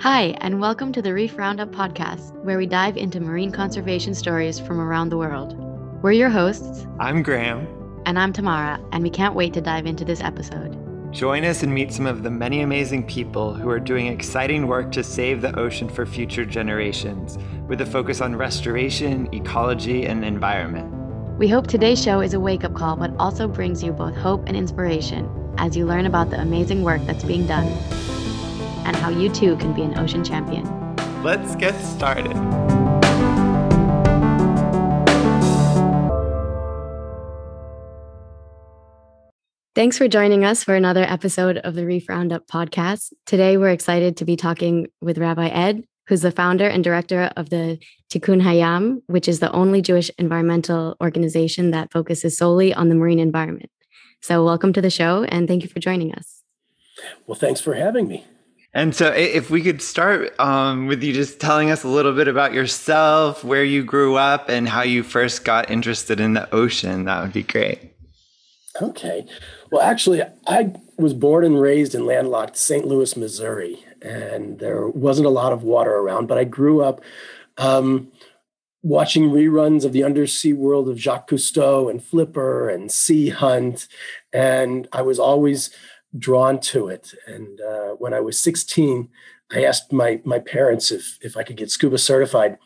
Hi, and welcome to the Reef Roundup podcast, where we dive into marine conservation stories from around the world. We're your hosts. I'm Graham. And I'm Tamara, and we can't wait to dive into this episode. Join us and meet some of the many amazing people who are doing exciting work to save the ocean for future generations, with a focus on restoration, ecology, and environment. We hope today's show is a wake up call, but also brings you both hope and inspiration as you learn about the amazing work that's being done and how you too can be an ocean champion. Let's get started. Thanks for joining us for another episode of the Reef Roundup podcast. Today, we're excited to be talking with Rabbi Ed, who's the founder and director of the Tikkun Hayam, which is the only Jewish environmental organization that focuses solely on the marine environment. So, welcome to the show and thank you for joining us. Well, thanks for having me. And so, if we could start um, with you just telling us a little bit about yourself, where you grew up, and how you first got interested in the ocean, that would be great. Okay. Well, actually, I was born and raised in landlocked St. Louis, Missouri, and there wasn't a lot of water around, but I grew up um, watching reruns of the undersea world of Jacques Cousteau and Flipper and Sea Hunt. And I was always drawn to it. And uh, when I was 16, I asked my my parents if if I could get scuba certified,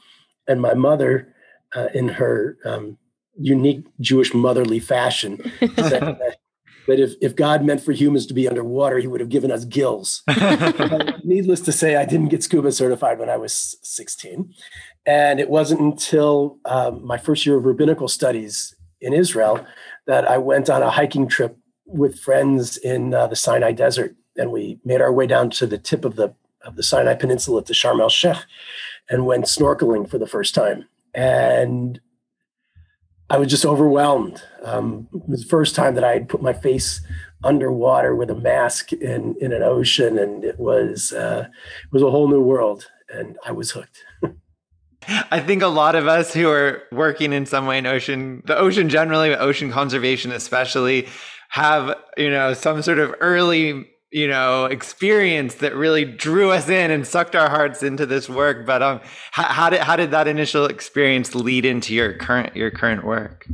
and my mother, uh, in her um, unique Jewish motherly fashion, said that, that if if God meant for humans to be underwater, He would have given us gills. Needless to say, I didn't get scuba certified when I was 16, and it wasn't until um, my first year of rabbinical studies in Israel that I went on a hiking trip with friends in uh, the Sinai Desert, and we made our way down to the tip of the of the Sinai Peninsula to Sharm el Sheikh, and went snorkeling for the first time. And I was just overwhelmed. Um, it was the first time that I had put my face underwater with a mask in in an ocean, and it was uh, it was a whole new world, and I was hooked. I think a lot of us who are working in some way in ocean, the ocean generally, but ocean conservation especially, have you know some sort of early you know experience that really drew us in and sucked our hearts into this work. But um how, how did how did that initial experience lead into your current your current work?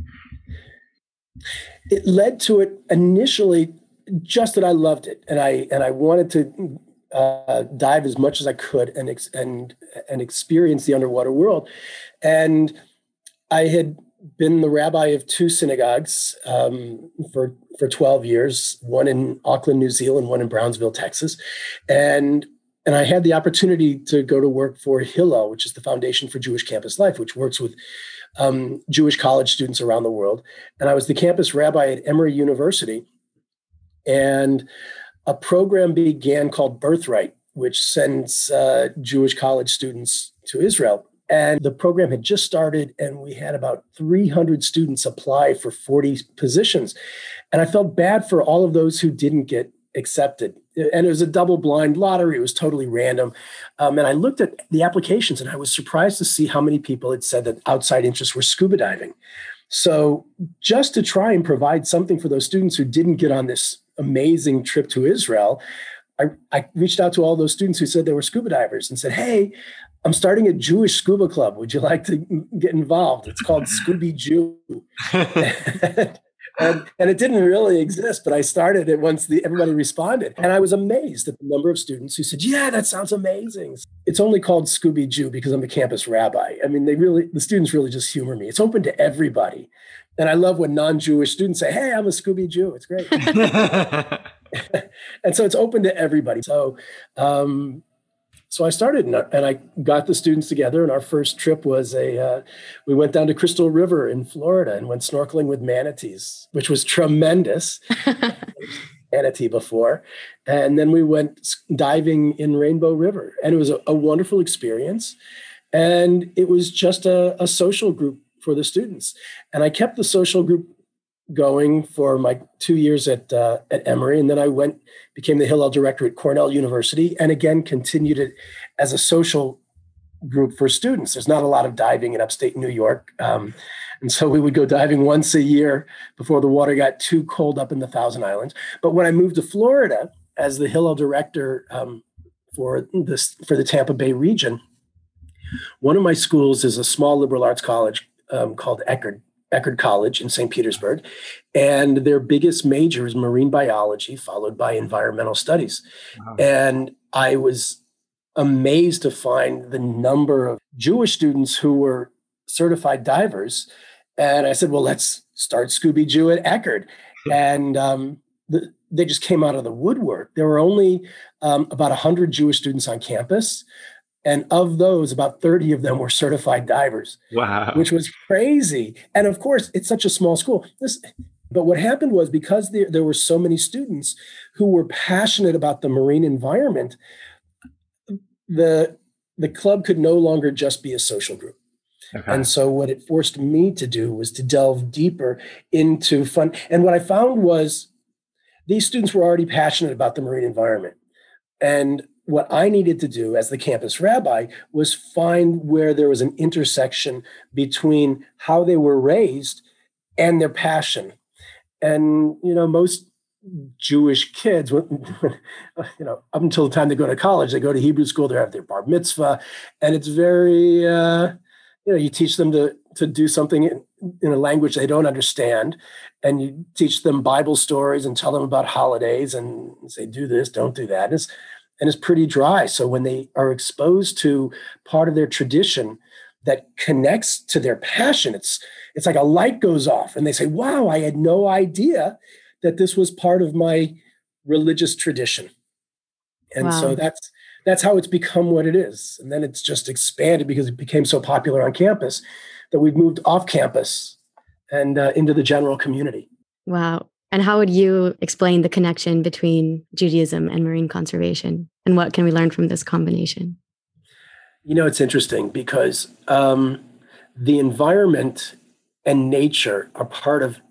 It led to it initially just that i loved it and i and i wanted to uh, dive as much as i could and and and experience the underwater world. And i had been the rabbi of two synagogues um, for for 12 years, one in Auckland, New Zealand, one in Brownsville, Texas. And and I had the opportunity to go to work for Hillel, which is the Foundation for Jewish Campus Life, which works with um, Jewish college students around the world. And I was the campus rabbi at Emory University. And a program began called Birthright, which sends uh, Jewish college students to Israel. And the program had just started, and we had about 300 students apply for 40 positions. And I felt bad for all of those who didn't get accepted. And it was a double blind lottery, it was totally random. Um, and I looked at the applications, and I was surprised to see how many people had said that outside interests were scuba diving. So, just to try and provide something for those students who didn't get on this amazing trip to Israel, I, I, reached out to all those students who said they were scuba divers and said, Hey, I'm starting a Jewish scuba club. Would you like to get involved? It's called Scooby Jew. and, and, it didn't really exist, but I started it once the, everybody responded. And I was amazed at the number of students who said, Yeah, that sounds amazing. It's only called Scooby Jew because I'm a campus rabbi. I mean, they really, the students really just humor me. It's open to everybody. And I love when non Jewish students say, Hey, I'm a Scooby Jew. It's great. and so it's open to everybody. So, um, so I started and I got the students together. And our first trip was a, uh, we went down to Crystal River in Florida and went snorkeling with manatees, which was tremendous. manatee before. And then we went diving in Rainbow River. And it was a, a wonderful experience. And it was just a, a social group for the students. And I kept the social group going for my two years at uh, at Emory, and then I went became the Hillel director at Cornell University, and again continued it as a social group for students. There's not a lot of diving in upstate New York, um, and so we would go diving once a year before the water got too cold up in the Thousand Islands. But when I moved to Florida as the Hillel director um, for this for the Tampa Bay region. One of my schools is a small liberal arts college um, called Eckerd Eckerd College in St. Petersburg, and their biggest major is marine biology, followed by environmental studies. Wow. And I was amazed to find the number of Jewish students who were certified divers. And I said, well, let's start Scooby Jew at Eckerd. And um, the, they just came out of the woodwork. There were only um, about 100 Jewish students on campus. And of those, about 30 of them were certified divers. Wow. Which was crazy. And of course, it's such a small school. This, but what happened was because there, there were so many students who were passionate about the marine environment, the, the club could no longer just be a social group. Okay. And so what it forced me to do was to delve deeper into fun. And what I found was these students were already passionate about the marine environment. And what I needed to do as the campus rabbi was find where there was an intersection between how they were raised and their passion. And, you know, most Jewish kids, you know, up until the time they go to college, they go to Hebrew school, they have their bar mitzvah, and it's very, uh, you know, you teach them to to do something in, in a language they don't understand, and you teach them Bible stories and tell them about holidays and say, do this, don't do that. And it's, and it's pretty dry. So when they are exposed to part of their tradition that connects to their passion, it's it's like a light goes off, and they say, "Wow, I had no idea that this was part of my religious tradition." And wow. so that's that's how it's become what it is. And then it's just expanded because it became so popular on campus that we've moved off campus and uh, into the general community. Wow. And how would you explain the connection between Judaism and marine conservation? And what can we learn from this combination? You know, it's interesting because um, the environment and nature are part of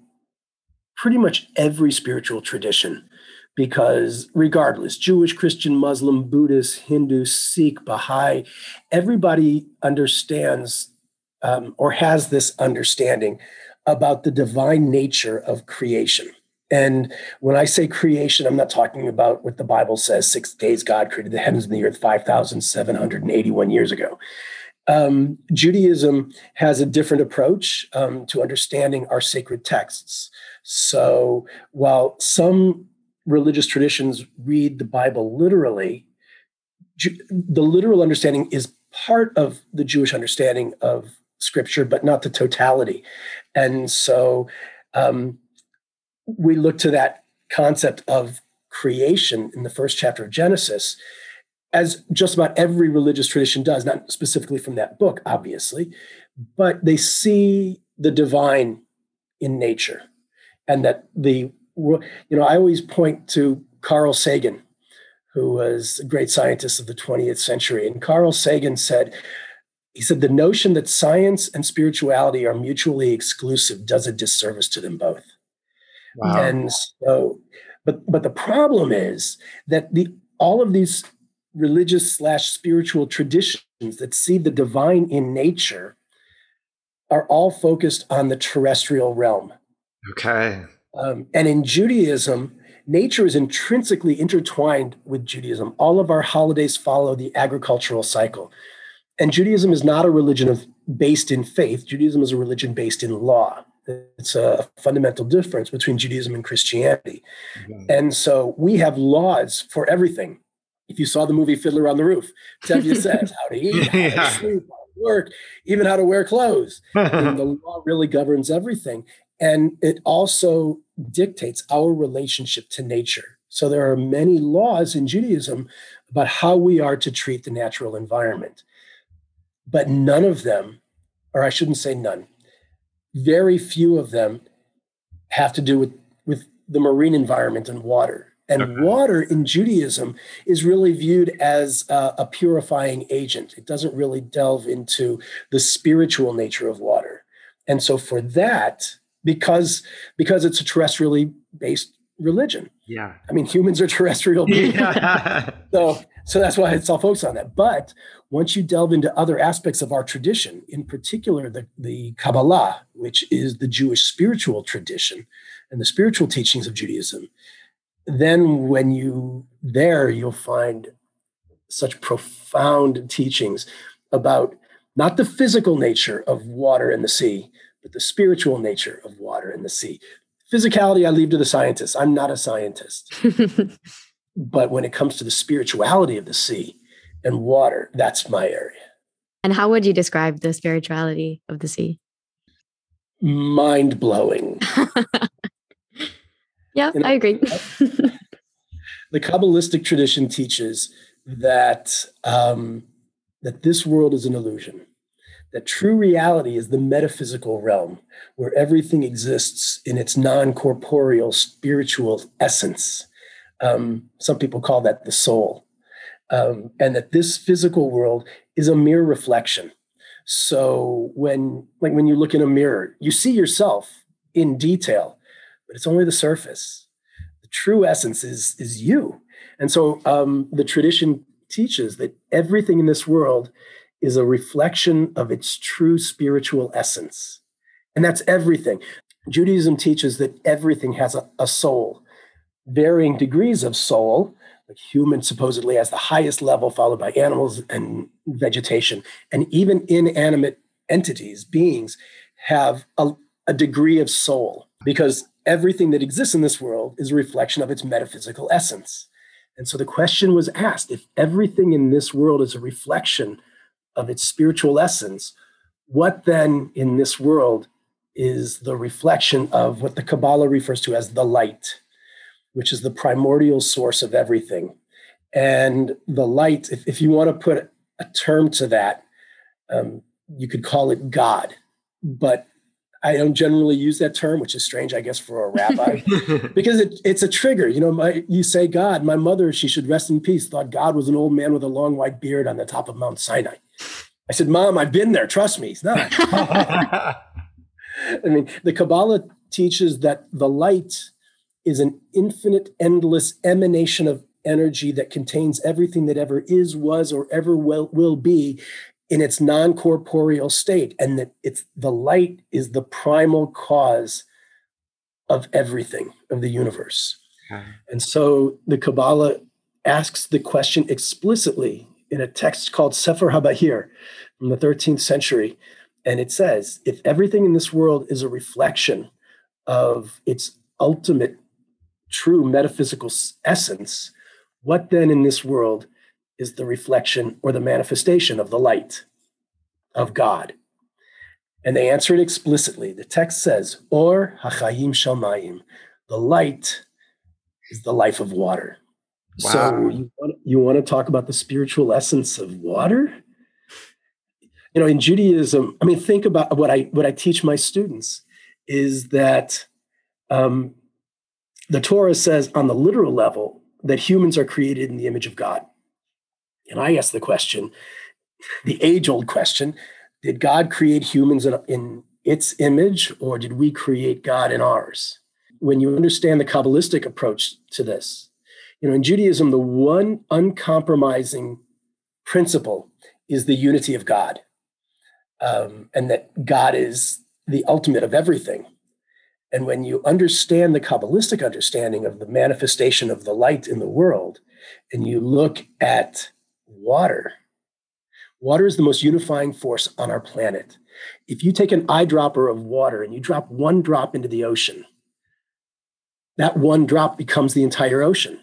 pretty much every spiritual tradition. Because regardless, Jewish, Christian, Muslim, Buddhist, Hindu, Sikh, Baha'i, everybody understands um, or has this understanding about the divine nature of creation. And when I say creation, I'm not talking about what the Bible says six days God created the heavens and the earth 5,781 years ago. Um, Judaism has a different approach um, to understanding our sacred texts. So while some religious traditions read the Bible literally, Ju- the literal understanding is part of the Jewish understanding of scripture, but not the totality. And so um, we look to that concept of creation in the first chapter of Genesis, as just about every religious tradition does, not specifically from that book, obviously, but they see the divine in nature. And that the, you know, I always point to Carl Sagan, who was a great scientist of the 20th century. And Carl Sagan said, he said, the notion that science and spirituality are mutually exclusive does a disservice to them both. Wow. And so, but but the problem is that the all of these religious slash spiritual traditions that see the divine in nature are all focused on the terrestrial realm. Okay. Um, and in Judaism, nature is intrinsically intertwined with Judaism. All of our holidays follow the agricultural cycle. And Judaism is not a religion of based in faith. Judaism is a religion based in law. It's a fundamental difference between Judaism and Christianity. Mm-hmm. And so we have laws for everything. If you saw the movie Fiddler on the Roof, Tevye says how to eat, how yeah. to sleep, how to work, even how to wear clothes. the law really governs everything. And it also dictates our relationship to nature. So there are many laws in Judaism about how we are to treat the natural environment but none of them, or I shouldn't say none, very few of them have to do with, with the marine environment and water. And okay. water in Judaism is really viewed as a, a purifying agent. It doesn't really delve into the spiritual nature of water. And so for that, because because it's a terrestrially based religion. Yeah. I mean, humans are terrestrial beings. Yeah. so so that's why it's all focused on that. But once you delve into other aspects of our tradition, in particular the, the Kabbalah, which is the Jewish spiritual tradition and the spiritual teachings of Judaism, then when you there, you'll find such profound teachings about not the physical nature of water and the sea, but the spiritual nature of water and the sea. Physicality, I leave to the scientists. I'm not a scientist. but when it comes to the spirituality of the sea and water, that's my area. And how would you describe the spirituality of the sea? Mind blowing. yeah, know, I agree. the Kabbalistic tradition teaches that um, that this world is an illusion, that true reality is the metaphysical realm where everything exists in its non corporeal spiritual essence. Um, some people call that the soul. Um, and that this physical world is a mere reflection. So when, like when you look in a mirror, you see yourself in detail, but it's only the surface. The true essence is is you. And so um, the tradition teaches that everything in this world is a reflection of its true spiritual essence. And that's everything. Judaism teaches that everything has a, a soul, varying degrees of soul. Like human supposedly has the highest level, followed by animals and vegetation. And even inanimate entities, beings, have a, a degree of soul because everything that exists in this world is a reflection of its metaphysical essence. And so the question was asked if everything in this world is a reflection of its spiritual essence, what then in this world is the reflection of what the Kabbalah refers to as the light, which is the primordial source of everything? And the light, if, if you want to put a term to that, um, you could call it God. But I don't generally use that term, which is strange, I guess, for a rabbi, because it, it's a trigger. You know, my, you say God. My mother, she should rest in peace, thought God was an old man with a long white beard on the top of Mount Sinai. I said, Mom, I've been there. Trust me, he's not. I mean, the Kabbalah teaches that the light is an infinite, endless emanation of energy that contains everything that ever is, was, or ever will, will be in its non-corporeal state and that it's the light is the primal cause of everything of the universe and so the kabbalah asks the question explicitly in a text called sefer habahir from the 13th century and it says if everything in this world is a reflection of its ultimate true metaphysical essence what then in this world is the reflection or the manifestation of the light of God. And they answer it explicitly. The text says, Or hachayim shalmayim, the light is the life of water. Wow. So you want, you want to talk about the spiritual essence of water? You know, in Judaism, I mean, think about what I what I teach my students is that um, the Torah says on the literal level that humans are created in the image of God. And I ask the question, the age old question did God create humans in, in its image or did we create God in ours? When you understand the Kabbalistic approach to this, you know, in Judaism, the one uncompromising principle is the unity of God, um, and that God is the ultimate of everything. And when you understand the Kabbalistic understanding of the manifestation of the light in the world, and you look at water, water is the most unifying force on our planet. If you take an eyedropper of water and you drop one drop into the ocean, that one drop becomes the entire ocean.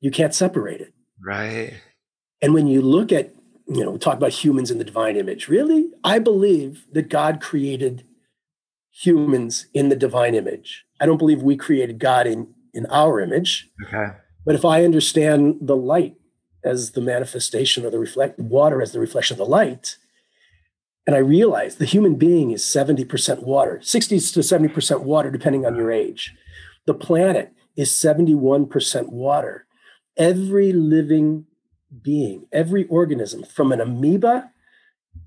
You can't separate it. Right. And when you look at, you know, talk about humans in the divine image, really, I believe that God created humans in the divine image. I don't believe we created God in, in our image. Okay. But if I understand the light as the manifestation or the reflect water as the reflection of the light, and I realize the human being is 70% water, 60 to 70% water, depending on your age. The planet is 71% water. Every living being, every organism, from an amoeba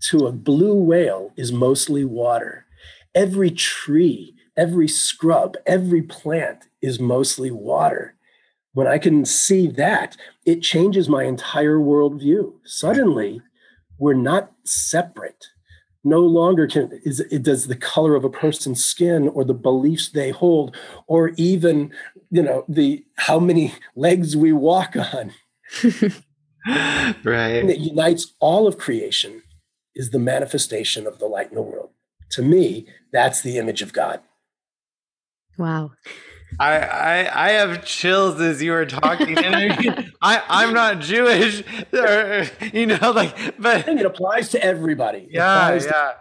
to a blue whale, is mostly water. Every tree, every scrub, every plant is mostly water. When I can see that, it changes my entire worldview. Suddenly, we're not separate. No longer can is it does the color of a person's skin or the beliefs they hold, or even you know the how many legs we walk on. right. that unites all of creation is the manifestation of the light in the world. To me, that's the image of God. Wow. I, I I have chills as you were talking, and I, I I'm not Jewish, or, you know, like, but it applies to everybody. Yeah, yeah. To-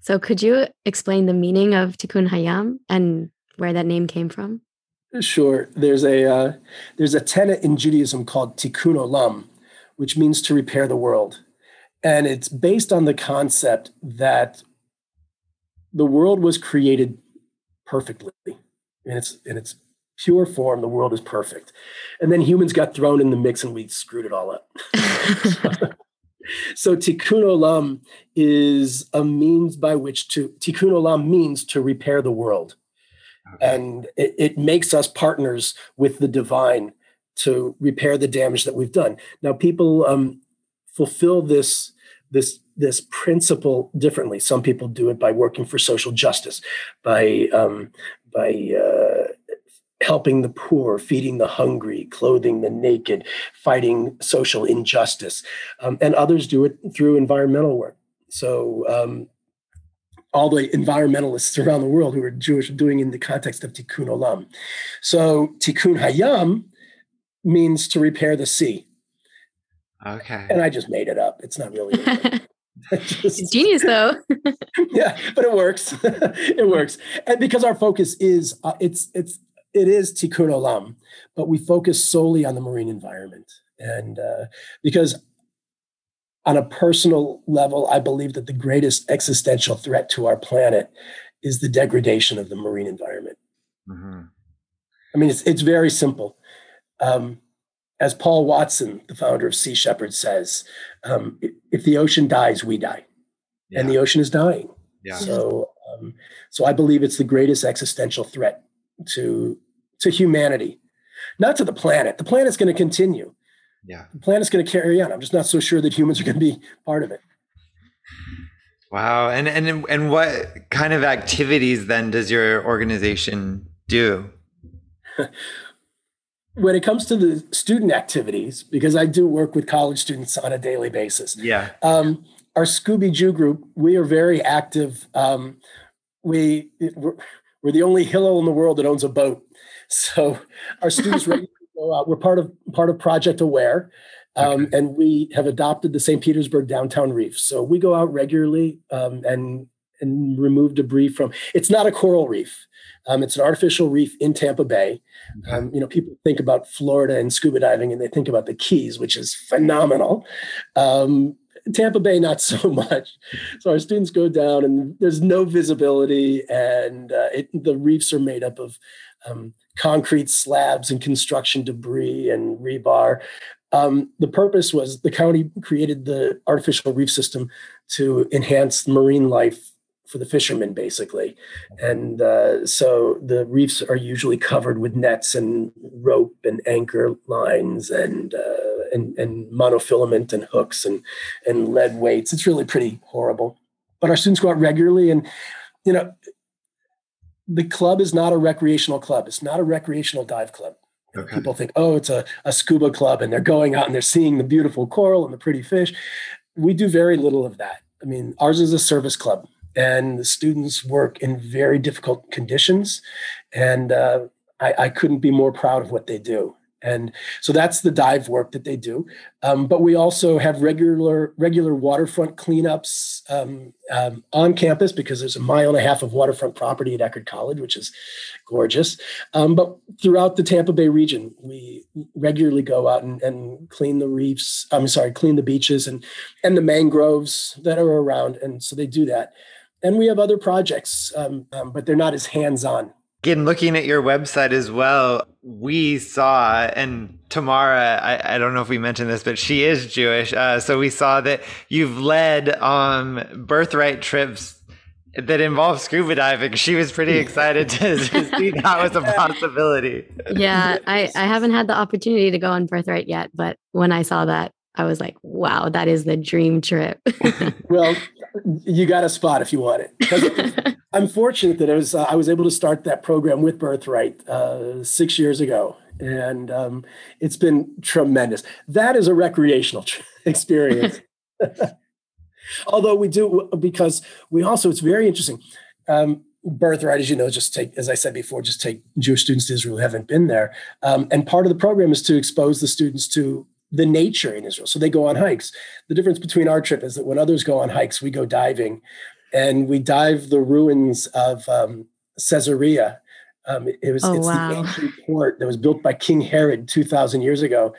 so, could you explain the meaning of Tikkun Hayam and where that name came from? Sure. There's a uh, there's a tenet in Judaism called Tikkun Olam, which means to repair the world, and it's based on the concept that the world was created perfectly in its in its pure form. The world is perfect, and then humans got thrown in the mix, and we screwed it all up. so tikkun olam is a means by which to tikkun olam means to repair the world and it, it makes us partners with the divine to repair the damage that we've done. Now, people um, fulfill this this this principle differently. Some people do it by working for social justice, by um, by uh, helping the poor, feeding the hungry, clothing the naked, fighting social injustice, um, and others do it through environmental work. So um, all the environmentalists around the world who are Jewish are doing in the context of tikkun olam. So tikkun hayam means to repair the sea. Okay. And I just made it up. It's not really. just, Genius though. yeah, but it works. it works, and because our focus is uh, it's it's it is tikkun olam, but we focus solely on the marine environment, and uh, because on a personal level, I believe that the greatest existential threat to our planet is the degradation of the marine environment. Mm-hmm. I mean, it's, it's very simple. Um, as Paul Watson, the founder of Sea Shepherd, says, um, if the ocean dies, we die. Yeah. And the ocean is dying. Yeah. So, um, so I believe it's the greatest existential threat to, to humanity, not to the planet. The planet's going to continue yeah the plan is going to carry on i'm just not so sure that humans are going to be part of it wow and and and what kind of activities then does your organization do when it comes to the student activities because i do work with college students on a daily basis yeah um, our scooby jew group we are very active um, we we're, we're the only hillel in the world that owns a boat so our students So uh, we're part of part of Project Aware, um, okay. and we have adopted the St. Petersburg downtown reef. So we go out regularly um, and and remove debris from. It's not a coral reef. Um, it's an artificial reef in Tampa Bay. Um, you know, people think about Florida and scuba diving, and they think about the Keys, which is phenomenal. Um, Tampa Bay, not so much. So our students go down, and there's no visibility, and uh, it, the reefs are made up of um, concrete slabs and construction debris and rebar. Um, the purpose was the county created the artificial reef system to enhance marine life for the fishermen, basically. And uh, so the reefs are usually covered with nets and rope and anchor lines and uh, and, and monofilament and hooks and and lead weights. It's really pretty horrible. But our students go out regularly, and you know the club is not a recreational club. It's not a recreational dive club. Okay. People think, oh, it's a, a scuba club, and they're going out and they're seeing the beautiful coral and the pretty fish. We do very little of that. I mean, ours is a service club, and the students work in very difficult conditions. And uh, I, I couldn't be more proud of what they do. And so that's the dive work that they do. Um, but we also have regular regular waterfront cleanups um, um, on campus because there's a mile and a half of waterfront property at Eckerd College, which is gorgeous. Um, but throughout the Tampa Bay region, we regularly go out and, and clean the reefs. I'm sorry, clean the beaches and and the mangroves that are around. And so they do that. And we have other projects, um, um, but they're not as hands on Again, looking at your website as well, we saw, and Tamara, I, I don't know if we mentioned this, but she is Jewish. Uh, so we saw that you've led um, birthright trips that involve scuba diving. She was pretty excited to, to see that was a possibility. Yeah, I, I haven't had the opportunity to go on birthright yet, but when I saw that, I was like, wow, that is the dream trip. well, you got a spot if you want it. I'm fortunate that I was uh, I was able to start that program with Birthright uh, six years ago, and um, it's been tremendous. That is a recreational experience. Although we do, because we also, it's very interesting. Um, birthright, as you know, just take, as I said before, just take Jewish students to Israel who haven't been there. Um, and part of the program is to expose the students to the nature in Israel. So they go on hikes. The difference between our trip is that when others go on hikes, we go diving and we dive the ruins of um, Caesarea. Um, it was oh, it's wow. the ancient port that was built by King Herod 2,000 years ago.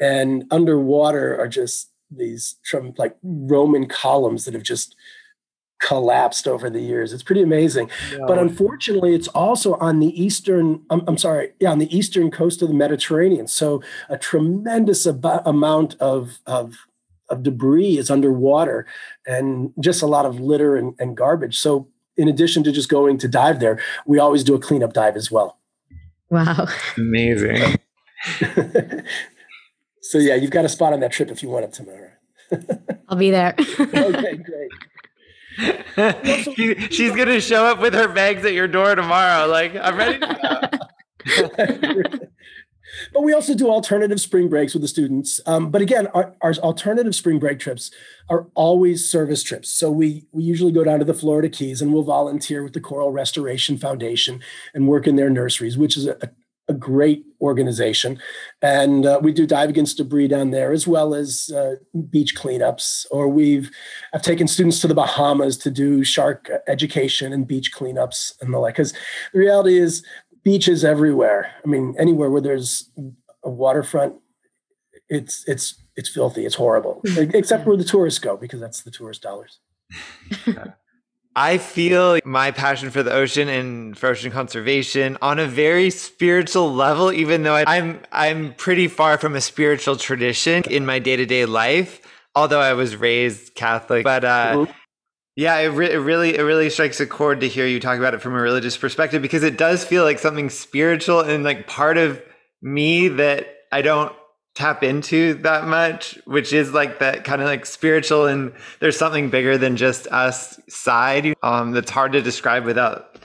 And underwater are just these from like Roman columns that have just collapsed over the years. It's pretty amazing. No. But unfortunately, it's also on the eastern, I'm, I'm, sorry, yeah, on the eastern coast of the Mediterranean. So a tremendous ab- amount of, of, of debris is underwater and just a lot of litter and, and garbage. So in addition to just going to dive there, we always do a cleanup dive as well. Wow. Amazing. so yeah, you've got a spot on that trip if you want it tomorrow. I'll be there. okay, great. She, she's gonna show up with her bags at your door tomorrow. Like, I'm ready but we also do alternative spring breaks with the students. Um, but again, our, our, alternative spring break trips are always service trips. So we we usually go down to the Florida Keys and we'll volunteer with the Coral Restoration Foundation and work in their nurseries, which is a, a great organization. And uh, we do dive against debris down there as well as uh, beach cleanups. Or we've, I've taken students to the Bahamas to do shark education and beach cleanups and the like. Because the reality is, beaches everywhere. I mean, anywhere where there's a waterfront, it's it's it's filthy. It's horrible, except where the tourists go because that's the tourist dollars. I feel my passion for the ocean and for ocean conservation on a very spiritual level, even though I'm I'm pretty far from a spiritual tradition in my day to day life. Although I was raised Catholic, but uh, mm-hmm. yeah, it, re- it really it really strikes a chord to hear you talk about it from a religious perspective because it does feel like something spiritual and like part of me that I don't tap into that much, which is like that kind of like spiritual and there's something bigger than just us side um, that's hard to describe without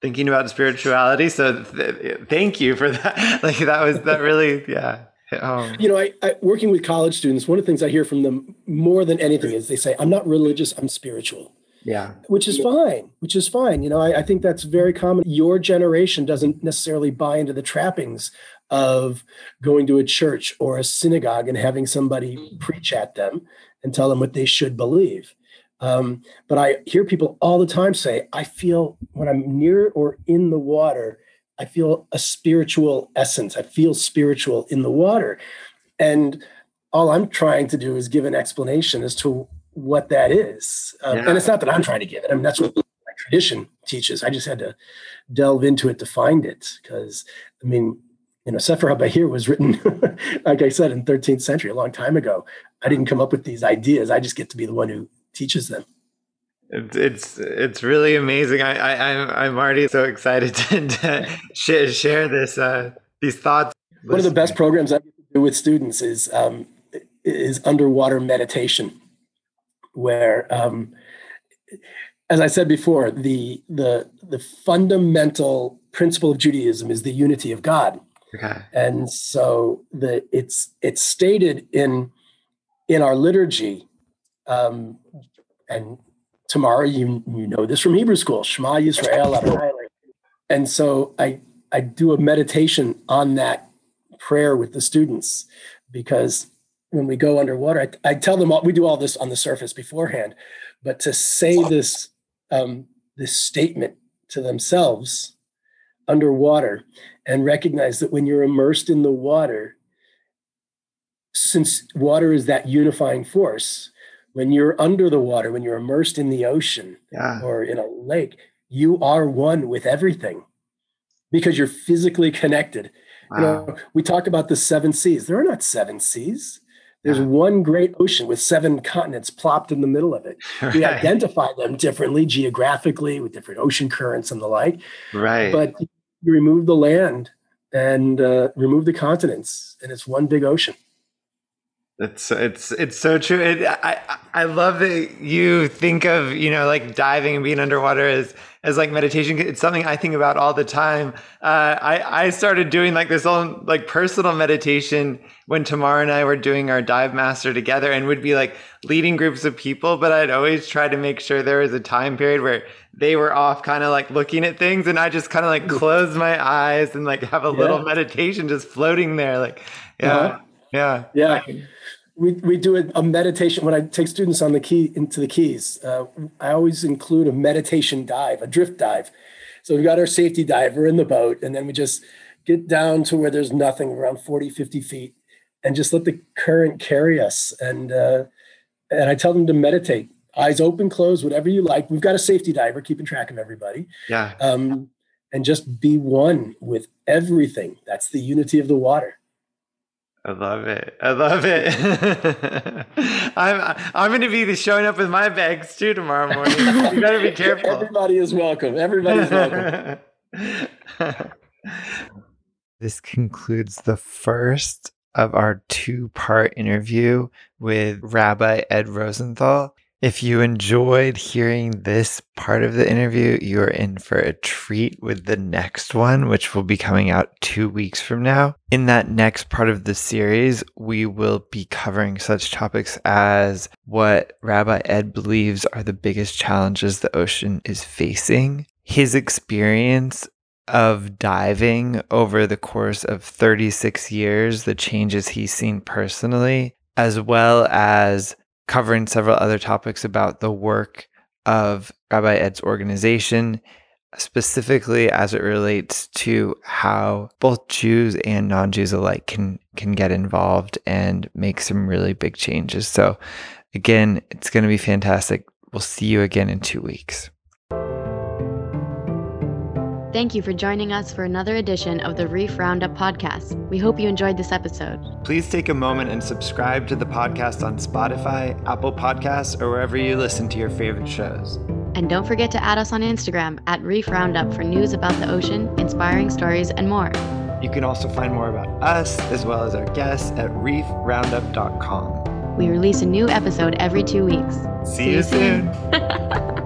thinking about spirituality. So th- thank you for that. like that was that really, yeah. Um, you know, I, I, working with college students, one of the things I hear from them more than anything is they say, "I'm not religious, I'm spiritual." Yeah, which is fine. Which is fine. You know, I, I think that's very common. Your generation doesn't necessarily buy into the trappings of going to a church or a synagogue and having somebody preach at them and tell them what they should believe. Um, but I hear people all the time say, I feel when I'm near or in the water, I feel a spiritual essence. I feel spiritual in the water. And all I'm trying to do is give an explanation as to what that is. Um, yeah. And it's not that I'm trying to give it. I mean, that's what my tradition teaches. I just had to delve into it to find it because, I mean, you know, Sefer HaBahir was written, like I said, in 13th century, a long time ago. I didn't come up with these ideas. I just get to be the one who teaches them. It's it's really amazing. I, I I'm I'm already so excited to, to share, share this uh, these thoughts. One of the best programs I do with students is um, is underwater meditation, where um, as I said before, the the the fundamental principle of Judaism is the unity of God. Okay. And so the it's it's stated in in our liturgy, um, and Tamara you you know this from Hebrew school, Shema Yisrael Adonai. And so I I do a meditation on that prayer with the students because when we go underwater, I, I tell them all, we do all this on the surface beforehand, but to say this um, this statement to themselves underwater and recognize that when you're immersed in the water, since water is that unifying force, when you're under the water, when you're immersed in the ocean yeah. or in a lake, you are one with everything because you're physically connected. Wow. You know, we talk about the seven seas. There are not seven seas. There's yeah. one great ocean with seven continents plopped in the middle of it. Right. We identify them differently geographically with different ocean currents and the like. Right. But you remove the land and uh, remove the continents, and it's one big ocean. It's it's it's so true. It, I I love that you think of you know like diving and being underwater as as like meditation. It's something I think about all the time. Uh, I I started doing like this own like personal meditation when Tamara and I were doing our dive master together, and would be like leading groups of people. But I'd always try to make sure there was a time period where they were off, kind of like looking at things, and I just kind of like close my eyes and like have a yeah. little meditation just floating there, like yeah. Uh-huh. Yeah. Yeah we, we do a, a, meditation when I take students on the key into the keys. Uh, I always include a meditation dive, a drift dive. So we've got our safety diver in the boat, and then we just get down to where there's nothing around 40, 50 feet and just let the current carry us. And uh, and I tell them to meditate, eyes open, closed, whatever you like. We've got a safety diver keeping track of everybody. Yeah. Um, and just be one with everything. That's the unity of the water. I love it. I love it. I'm I'm going to be showing up with my bags too tomorrow morning. You better be careful. Everybody is welcome. Everybody's welcome. this concludes the first of our two-part interview with Rabbi Ed Rosenthal. If you enjoyed hearing this part of the interview, you're in for a treat with the next one, which will be coming out two weeks from now. In that next part of the series, we will be covering such topics as what Rabbi Ed believes are the biggest challenges the ocean is facing, his experience of diving over the course of 36 years, the changes he's seen personally, as well as covering several other topics about the work of Rabbi Ed's organization, specifically as it relates to how both Jews and non-Jews alike can can get involved and make some really big changes. So again, it's going to be fantastic. We'll see you again in 2 weeks. Thank you for joining us for another edition of the Reef Roundup podcast. We hope you enjoyed this episode. Please take a moment and subscribe to the podcast on Spotify, Apple Podcasts, or wherever you listen to your favorite shows. And don't forget to add us on Instagram at Reef Roundup for news about the ocean, inspiring stories, and more. You can also find more about us as well as our guests at reefroundup.com. We release a new episode every two weeks. See, See you soon. soon.